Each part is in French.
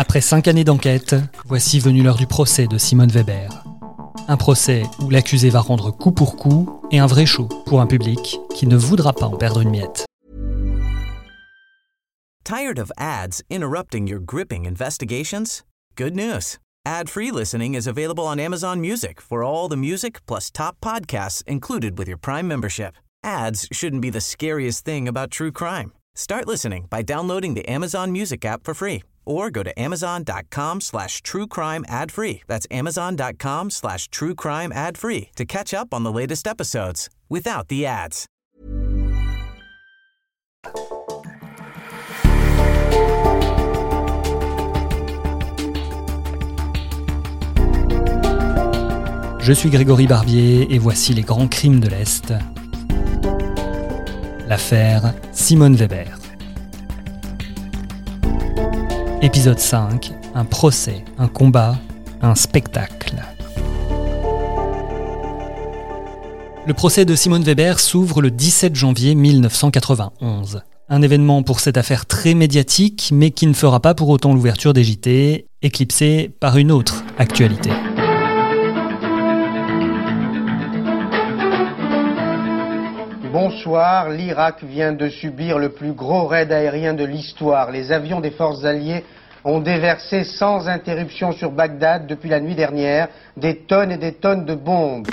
Après cinq années d'enquête, voici venu l'heure du procès de Simone Weber. Un procès où l'accusé va rendre coup pour coup et un vrai show pour un public qui ne voudra pas en perdre une miette. Tired of ads interrupting your gripping investigations? Good news. Ad-free listening is available on Amazon Music for all the music plus top podcasts included with your Prime membership. Ads shouldn't be the scariest thing about true crime. Start listening by downloading the Amazon Music app for free or go to amazon.com slash true crime ad free. That's amazon.com slash true crime ad free to catch up on the latest episodes without the ads. Je suis Grégory Barbier et voici les grands crimes de l'Est. L'affaire Simone Weber. Épisode 5. Un procès, un combat, un spectacle. Le procès de Simone Weber s'ouvre le 17 janvier 1991. Un événement pour cette affaire très médiatique, mais qui ne fera pas pour autant l'ouverture des JT, éclipsée par une autre actualité. Bonsoir, l'Irak vient de subir le plus gros raid aérien de l'histoire. Les avions des forces alliées ont déversé sans interruption sur Bagdad depuis la nuit dernière des tonnes et des tonnes de bombes.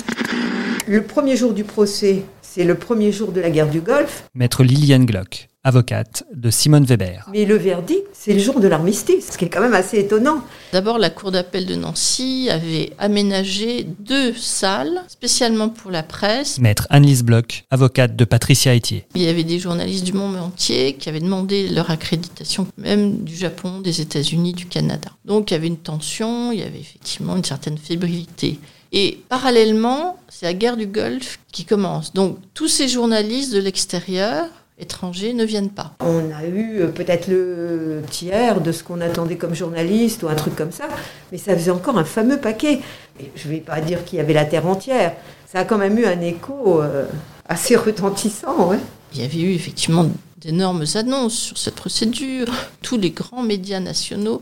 Le premier jour du procès, c'est le premier jour de la guerre du Golfe. Maître Liliane Glock, avocate de Simone Weber. Mais le verdict, c'est le jour de l'armistice, ce qui est quand même assez étonnant. D'abord, la Cour d'appel de Nancy avait aménagé deux salles spécialement pour la presse. Maître Annelise Bloch, avocate de Patricia Etier. Il y avait des journalistes du monde entier qui avaient demandé leur accréditation, même du Japon, des États-Unis, du Canada. Donc il y avait une tension, il y avait effectivement une certaine fébrilité. Et parallèlement, c'est la guerre du Golfe qui commence. Donc tous ces journalistes de l'extérieur étrangers ne viennent pas. On a eu euh, peut-être le tiers de ce qu'on attendait comme journaliste ou un truc comme ça, mais ça faisait encore un fameux paquet. Et je ne vais pas dire qu'il y avait la terre entière. Ça a quand même eu un écho euh, assez retentissant. Ouais. Il y avait eu effectivement d'énormes annonces sur cette procédure. Tous les grands médias nationaux,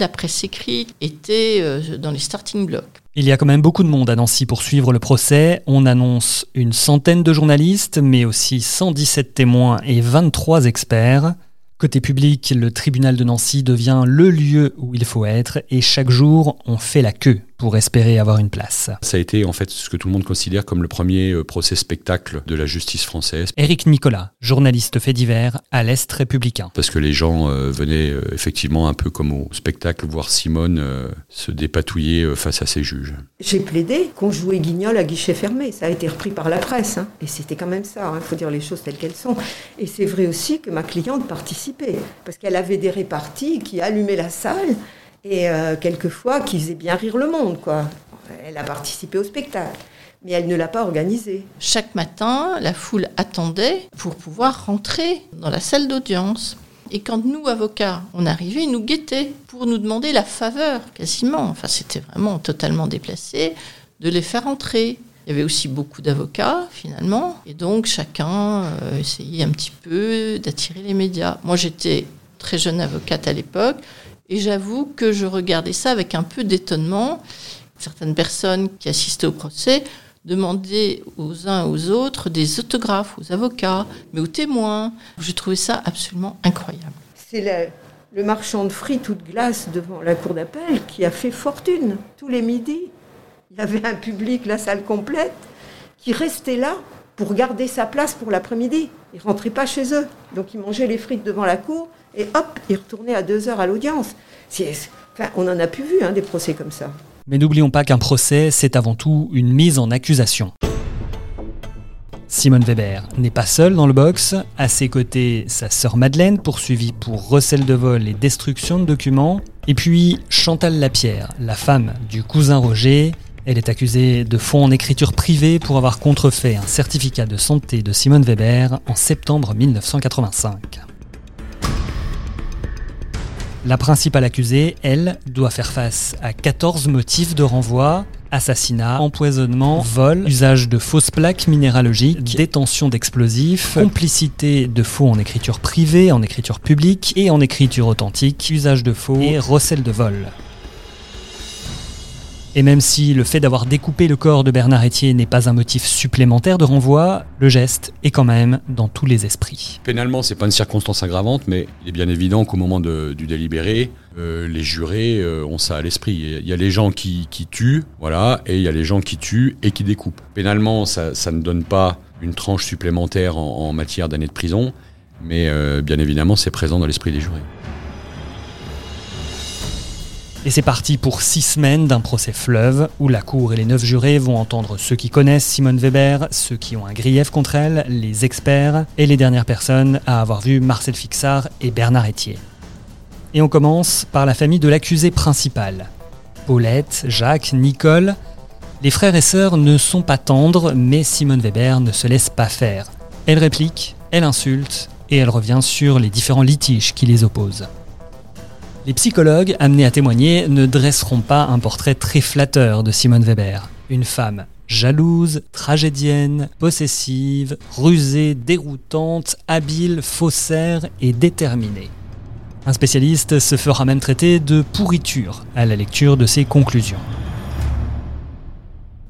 la presse écrite étaient euh, dans les starting blocks. Il y a quand même beaucoup de monde à Nancy pour suivre le procès. On annonce une centaine de journalistes, mais aussi 117 témoins et 23 experts. Côté public, le tribunal de Nancy devient le lieu où il faut être et chaque jour, on fait la queue pour espérer avoir une place. Ça a été en fait ce que tout le monde considère comme le premier euh, procès spectacle de la justice française. Éric Nicolas, journaliste fait divers à l'Est républicain. Parce que les gens euh, venaient euh, effectivement un peu comme au spectacle voir Simone se dépatouiller face à ses juges. J'ai plaidé qu'on jouait Guignol à guichet fermé. Ça a été repris par la presse. Hein. Et c'était quand même ça. Il hein. faut dire les choses telles qu'elles sont. Et c'est vrai aussi que ma cliente participait. Parce qu'elle avait des réparties qui allumaient la salle et euh, quelquefois qui faisait bien rire le monde. Quoi. Elle a participé au spectacle, mais elle ne l'a pas organisé. Chaque matin, la foule attendait pour pouvoir rentrer dans la salle d'audience. Et quand nous, avocats, on arrivait, ils nous guettaient pour nous demander la faveur, quasiment. Enfin, c'était vraiment totalement déplacé de les faire entrer. Il y avait aussi beaucoup d'avocats, finalement. Et donc, chacun euh, essayait un petit peu d'attirer les médias. Moi, j'étais très jeune avocate à l'époque. Et j'avoue que je regardais ça avec un peu d'étonnement. Certaines personnes qui assistaient au procès demandaient aux uns et aux autres des autographes aux avocats, mais aux témoins. Je trouvais ça absolument incroyable. C'est le, marchand de frites ou de glace devant la cour d'appel qui a fait fortune. Tous les midis, il avait un public, la salle complète, qui restait là pour garder sa place pour l'après-midi. Ils ne rentraient pas chez eux. Donc ils mangeaient les frites devant la cour et hop, il retournait à deux heures à l'audience. On en a plus vu hein, des procès comme ça. Mais n'oublions pas qu'un procès, c'est avant tout une mise en accusation. Simone Weber n'est pas seule dans le box. À ses côtés, sa sœur Madeleine, poursuivie pour recel de vol et destruction de documents. Et puis Chantal Lapierre, la femme du cousin Roger. Elle est accusée de faux en écriture privée pour avoir contrefait un certificat de santé de Simone Weber en septembre 1985. La principale accusée, elle, doit faire face à 14 motifs de renvoi. assassinat, empoisonnement, vol, usage de fausses plaques minéralogiques, détention d'explosifs, complicité de faux en écriture privée, en écriture publique et en écriture authentique, usage de faux et recel de vol. Et même si le fait d'avoir découpé le corps de Bernard Etier n'est pas un motif supplémentaire de renvoi, le geste est quand même dans tous les esprits. Pénalement, c'est pas une circonstance aggravante, mais il est bien évident qu'au moment du délibéré, euh, les jurés euh, ont ça à l'esprit. Il y a les gens qui, tuent, voilà, et il y a les gens qui tuent et qui découpent. Pénalement, ça, ne donne pas une tranche supplémentaire en, matière d'années de prison, mais euh, bien évidemment, c'est présent dans l'esprit des jurés. Et c'est parti pour six semaines d'un procès fleuve où la Cour et les neuf jurés vont entendre ceux qui connaissent Simone Weber, ceux qui ont un grief contre elle, les experts et les dernières personnes à avoir vu Marcel Fixard et Bernard Etier. Et on commence par la famille de l'accusé principal. Paulette, Jacques, Nicole. Les frères et sœurs ne sont pas tendres, mais Simone Weber ne se laisse pas faire. Elle réplique, elle insulte et elle revient sur les différents litiges qui les opposent. Les psychologues amenés à témoigner ne dresseront pas un portrait très flatteur de Simone Weber. Une femme jalouse, tragédienne, possessive, rusée, déroutante, habile, faussaire et déterminée. Un spécialiste se fera même traiter de pourriture à la lecture de ses conclusions.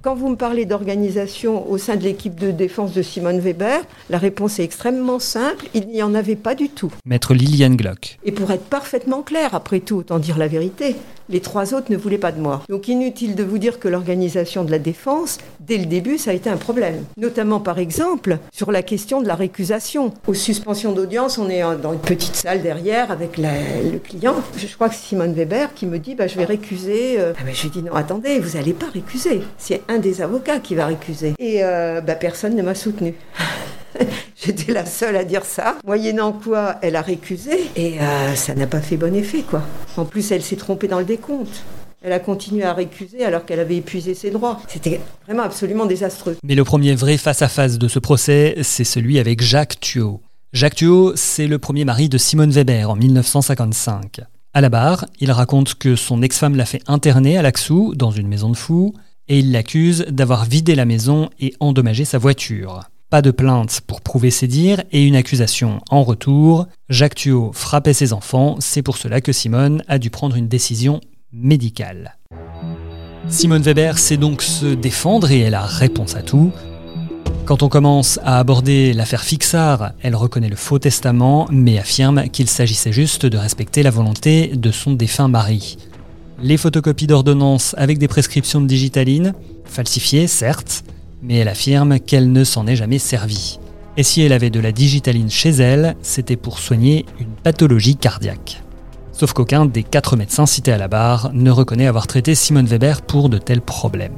Quand vous me parlez d'organisation au sein de l'équipe de défense de Simone Weber, la réponse est extrêmement simple, il n'y en avait pas du tout. Maître Liliane Glock. Et pour être parfaitement clair, après tout, autant dire la vérité, les trois autres ne voulaient pas de moi. Donc inutile de vous dire que l'organisation de la défense, dès le début, ça a été un problème. Notamment par exemple sur la question de la récusation. Aux suspensions d'audience, on est dans une petite salle derrière avec le client. Je crois que c'est Simone Weber qui me dit bah, je vais récuser. euh. Ah, je lui dis non, attendez, vous n'allez pas récuser. C'est un des avocats qui va récuser. Et euh, bah, personne ne m'a soutenu. J'étais la seule à dire ça, moyennant quoi elle a récusé, et euh, ça n'a pas fait bon effet, quoi. En plus, elle s'est trompée dans le décompte. Elle a continué à récuser alors qu'elle avait épuisé ses droits. C'était vraiment absolument désastreux. Mais le premier vrai face-à-face de ce procès, c'est celui avec Jacques Thuot. Jacques Thuot, c'est le premier mari de Simone Weber en 1955. À la barre, il raconte que son ex-femme l'a fait interner à Laxou, dans une maison de fous, et il l'accuse d'avoir vidé la maison et endommagé sa voiture. Pas de plainte pour prouver ses dires et une accusation en retour. Jacques Thuot frappait ses enfants, c'est pour cela que Simone a dû prendre une décision médicale. Simone Weber sait donc se défendre et elle a réponse à tout. Quand on commence à aborder l'affaire Fixard, elle reconnaît le faux testament, mais affirme qu'il s'agissait juste de respecter la volonté de son défunt mari. Les photocopies d'ordonnances avec des prescriptions de digitaline, falsifiées certes, mais elle affirme qu'elle ne s'en est jamais servie. Et si elle avait de la digitaline chez elle, c'était pour soigner une pathologie cardiaque. Sauf qu'aucun des quatre médecins cités à la barre ne reconnaît avoir traité Simone Weber pour de tels problèmes.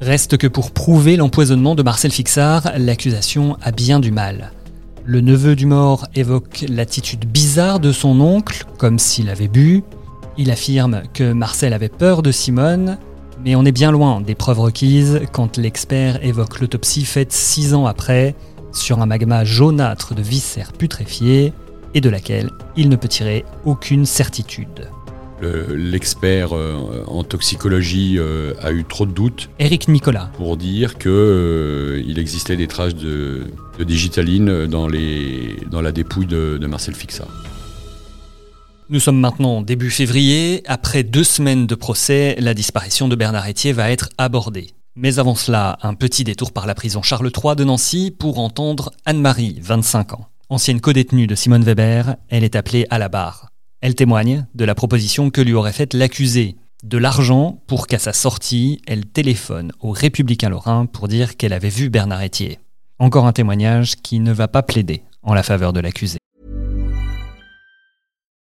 Reste que pour prouver l'empoisonnement de Marcel Fixard, l'accusation a bien du mal. Le neveu du mort évoque l'attitude bizarre de son oncle, comme s'il avait bu. Il affirme que Marcel avait peur de Simone, mais on est bien loin des preuves requises quand l'expert évoque l'autopsie faite six ans après sur un magma jaunâtre de viscères putréfiés et de laquelle il ne peut tirer aucune certitude. Le- L'expert euh, en toxicologie euh, a eu trop de doutes Éric Nicolas, pour dire que euh, existait des traces de, de digitaline dans, les, dans la dépouille de, de Marcel Fixard. Nous sommes maintenant début février. Après deux semaines de procès, la disparition de Bernard Etier va être abordée. Mais avant cela, un petit détour par la prison Charles III de Nancy pour entendre Anne-Marie, 25 ans. Ancienne codétenue de Simone Weber, elle est appelée à la barre. Elle témoigne de la proposition que lui aurait faite l'accusé. De l'argent pour qu'à sa sortie, elle téléphone aux Républicains Lorrains pour dire qu'elle avait vu Bernard Etier. Encore un témoignage qui ne va pas plaider en la faveur de l'accusé.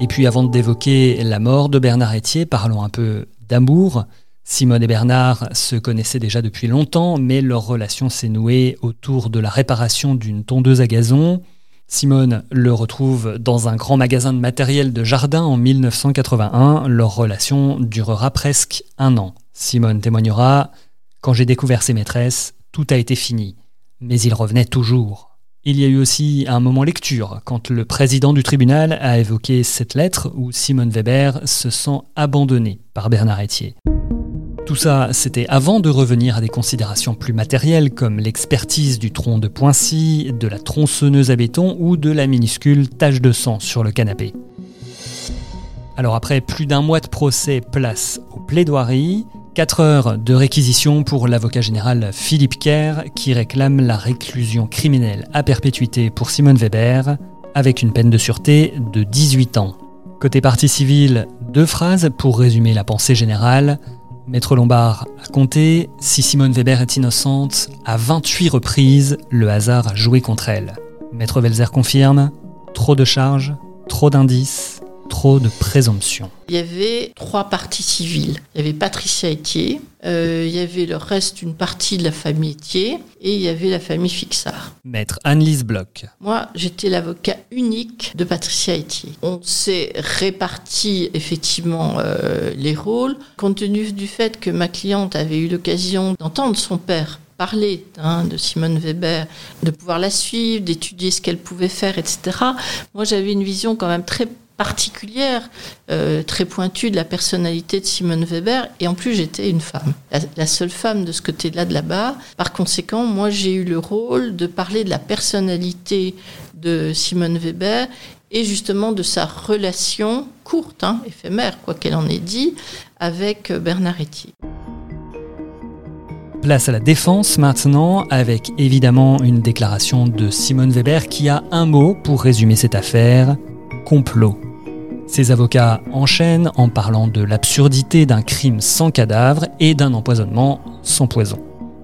Et puis avant d'évoquer la mort de Bernard Etier, parlons un peu d'amour. Simone et Bernard se connaissaient déjà depuis longtemps, mais leur relation s'est nouée autour de la réparation d'une tondeuse à gazon. Simone le retrouve dans un grand magasin de matériel de jardin en 1981. Leur relation durera presque un an. Simone témoignera Quand j'ai découvert ses maîtresses, tout a été fini. Mais il revenait toujours. Il y a eu aussi un moment lecture, quand le président du tribunal a évoqué cette lettre où Simone Weber se sent abandonnée par Bernard Etier. Tout ça, c'était avant de revenir à des considérations plus matérielles comme l'expertise du tronc de Poincy, de la tronçonneuse à béton ou de la minuscule tache de sang sur le canapé. Alors après plus d'un mois de procès, place aux plaidoiries, 4 heures de réquisition pour l'avocat général Philippe Kerr qui réclame la réclusion criminelle à perpétuité pour Simone Weber avec une peine de sûreté de 18 ans. Côté partie civile, deux phrases pour résumer la pensée générale. Maître Lombard a compté, si Simone Weber est innocente, à 28 reprises, le hasard a joué contre elle. Maître Welzer confirme, trop de charges, trop d'indices, trop de présomptions. Il y avait trois parties civiles. Il y avait Patricia Etier, euh, il y avait le reste d'une partie de la famille Etier et il y avait la famille Fixard. Maître Anne-Lise Bloch. Moi, j'étais l'avocat unique de Patricia Etier. On s'est réparti effectivement euh, les rôles compte tenu du fait que ma cliente avait eu l'occasion d'entendre son père parler hein, de Simone Weber, de pouvoir la suivre, d'étudier ce qu'elle pouvait faire, etc. Moi, j'avais une vision quand même très particulière, euh, très pointue de la personnalité de Simone Weber. Et en plus, j'étais une femme, la, seule femme de ce côté-là de là-bas. Par conséquent, moi, j'ai eu le rôle de parler de la personnalité de Simone Weber et justement de sa relation courte, hein, éphémère, quoi qu'elle en ait dit, avec Bernard Etier. Place à la défense maintenant, avec évidemment une déclaration de Simone Weber qui a un mot pour résumer cette affaire, complot. Ses avocats enchaînent en parlant de l'absurdité d'un crime sans cadavre et d'un empoisonnement sans poison.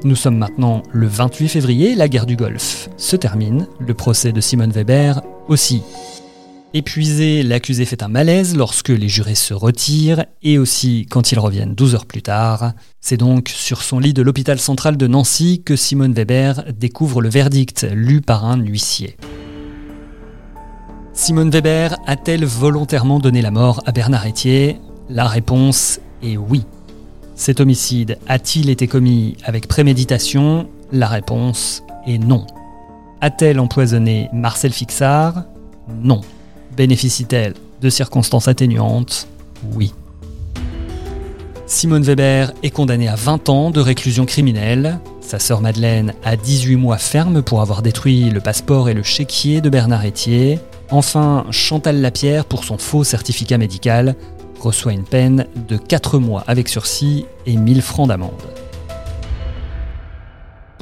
Nous sommes maintenant le 28 février, la guerre du Golfe se termine, le procès de Simone Weber aussi. Épuisé, l'accusé fait un malaise lorsque les jurés se retirent et aussi quand ils reviennent 12 heures plus tard. C'est donc sur son lit de l'hôpital central de Nancy que Simone Weber découvre le verdict lu par un huissier. Simone Weber a-t-elle volontairement donné la mort à Bernard Etier? La réponse est oui. Cet homicide a-t-il été commis avec préméditation? La réponse est non. A-t-elle empoisonné Marcel Fixard Non. Bénéficie-t-elle de circonstances atténuantes? Oui. Simone Weber est condamnée à 20 ans de réclusion criminelle. Sa sœur Madeleine a 18 mois ferme pour avoir détruit le passeport et le chéquier de Bernard Etier. Enfin, Chantal Lapierre, pour son faux certificat médical, reçoit une peine de 4 mois avec sursis et 1000 francs d'amende.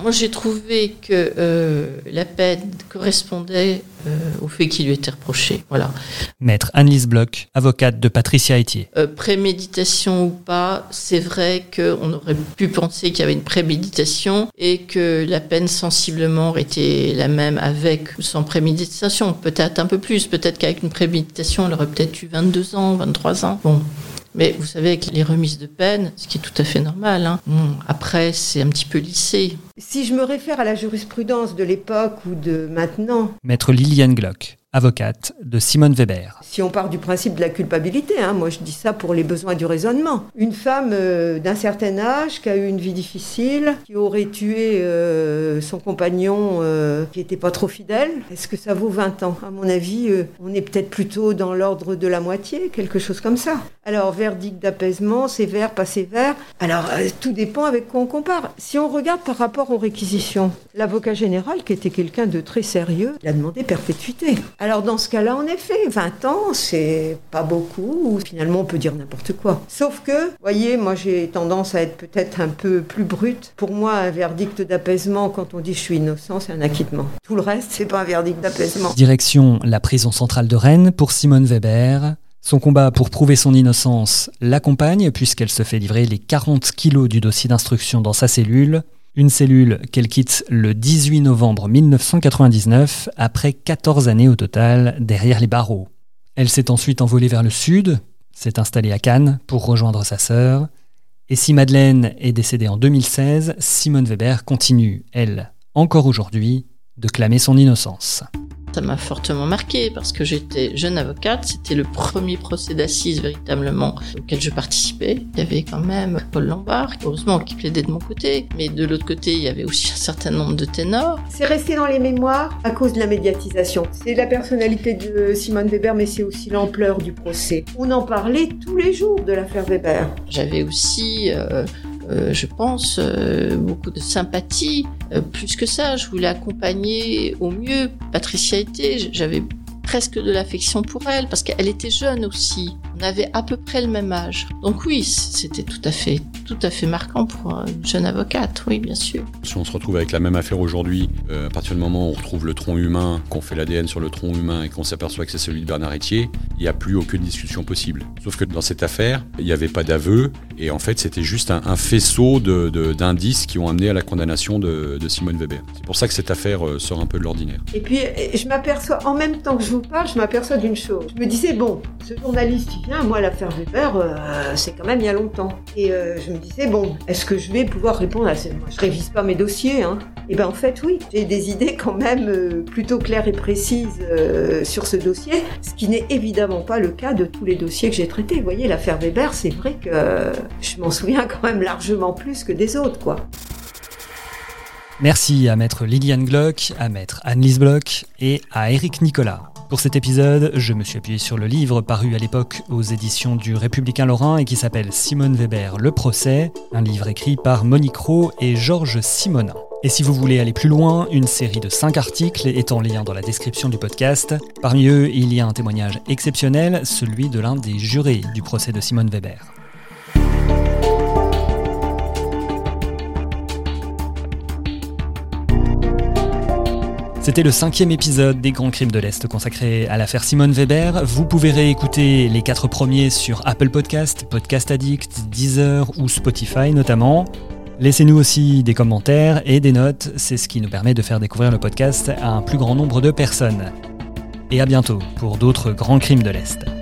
Moi, j'ai trouvé que euh, la peine correspondait euh, au fait qui lui était reproché. Voilà. Maître Annelise Bloch, avocate de Patricia Etier. Euh, préméditation ou pas, c'est vrai qu'on aurait pu penser qu'il y avait une préméditation et que la peine sensiblement aurait été la même avec ou sans préméditation. Peut-être un peu plus. Peut-être qu'avec une préméditation, elle aurait peut-être eu 22 ans, 23 ans. Bon, mais vous savez, avec les remises de peine, ce qui est tout à fait normal, hein, après, c'est un petit peu lissé. Si je me réfère à la jurisprudence de l'époque ou de maintenant. Maître Liliane Glock avocate de Simone Weber. Si on part du principe de la culpabilité, hein, moi je dis ça pour les besoins du raisonnement. Une femme euh, d'un certain âge qui a eu une vie difficile, qui aurait tué euh, son compagnon euh, qui n'était pas trop fidèle, est-ce que ça vaut 20 ans? À mon avis, on est peut-être plutôt dans l'ordre de la moitié, quelque chose comme ça. Alors, verdict d'apaisement, sévère, pas sévère. Alors, tout dépend avec quoi on compare. Si on regarde par rapport aux réquisitions, l'avocat général, qui était quelqu'un de très sérieux, il a demandé perpétuité. Alors dans ce cas-là, en effet, 20 ans, c'est pas beaucoup. Finalement, on peut dire n'importe quoi. Sauf que, voyez, moi j'ai tendance à être peut-être un peu plus brute. Pour moi, un verdict d'apaisement, quand on dit je suis innocent, c'est un acquittement. Tout le reste, c'est pas un verdict d'apaisement. Direction la prison centrale de Rennes pour Simone Weber. Son combat pour prouver son innocence l'accompagne puisqu'elle se fait livrer les 40 kilos du dossier d'instruction dans sa cellule. Une cellule qu'elle quitte le 18 novembre 1999, après 14 années au total derrière les barreaux. Elle s'est ensuite envolée vers le sud, s'est installé à Cannes pour rejoindre sa sœur. Et si Madeleine est décédée en 2016, Simone Weber continue, elle, encore aujourd'hui, de clamer son innocence. Ça m'a fortement marqué parce que j'étais jeune avocate. C'était le premier procès d'assises véritablement auquel je participais. Il y avait quand même Paul Lombard, heureusement, qui plaidait de mon côté. Mais de l'autre côté, il y avait aussi un certain nombre de ténors. C'est resté dans les mémoires à cause de la médiatisation. C'est la personnalité de Simone Weber, mais c'est aussi l'ampleur du procès. On en parlait tous les jours de l'affaire Weber. J'avais aussi euh, euh, je pense, euh, beaucoup de sympathie. Euh, plus que ça, je voulais accompagner au mieux Patricia était. J'avais presque de l'affection pour elle parce qu'elle était jeune aussi. On avait à peu près le même âge. Donc oui, c'était tout à fait, tout à fait marquant pour une jeune avocate. Oui, bien sûr. Si on se retrouve avec la même affaire aujourd'hui, à partir du moment où on retrouve le tronc humain, qu'on fait l'ADN sur le tronc humain et qu'on s'aperçoit que c'est celui de Bernard Etier, il n'y a plus aucune discussion possible. Sauf que dans cette affaire, il n'y avait pas d'aveu et en fait c'était juste un, faisceau d'indices qui ont amené à la condamnation de, Simone Weber. C'est pour ça que cette affaire sort un peu de l'ordinaire. Et puis je m'aperçois, en même temps que je vous parle, je m'aperçois d'une chose. Je me disais, bon, ce journaliste moi l'affaire Weber, euh, c'est quand même il y a longtemps. Et euh, je me disais, bon, est-ce que je vais pouvoir répondre à ça Moi je révise pas mes dossiers. Hein. Et bien en fait oui, j'ai des idées quand même euh, plutôt claires et précises sur ce dossier, ce qui n'est évidemment pas le cas de tous les dossiers que j'ai traités. Vous voyez, l'affaire Weber, c'est vrai que je m'en souviens quand même largement plus que des autres, quoi. Merci à maître Liliane Glock, à maître Annelise Bloch et à Eric Nicolas. Pour cet épisode, je me suis appuyé sur le livre paru à l'époque aux éditions du Républicain Lorrain et qui s'appelle Simone Weber, Le procès, un livre écrit par Monique Rowe et Georges Simonin. Et si vous voulez aller plus loin, une série de 5 articles est en lien dans la description du podcast. Parmi eux, il y a un témoignage exceptionnel, celui de l'un des jurés du procès de Simone Weber. C'était le cinquième épisode des Grands Crimes de l'Est consacré à l'affaire Simone Weber. Vous pouvez réécouter les quatre premiers sur Apple Podcast, Podcast Addict, Deezer ou Spotify notamment. Laissez-nous aussi des commentaires et des notes, c'est ce qui nous permet de faire découvrir le podcast à un plus grand nombre de personnes. Et à bientôt pour d'autres grands crimes de l'Est.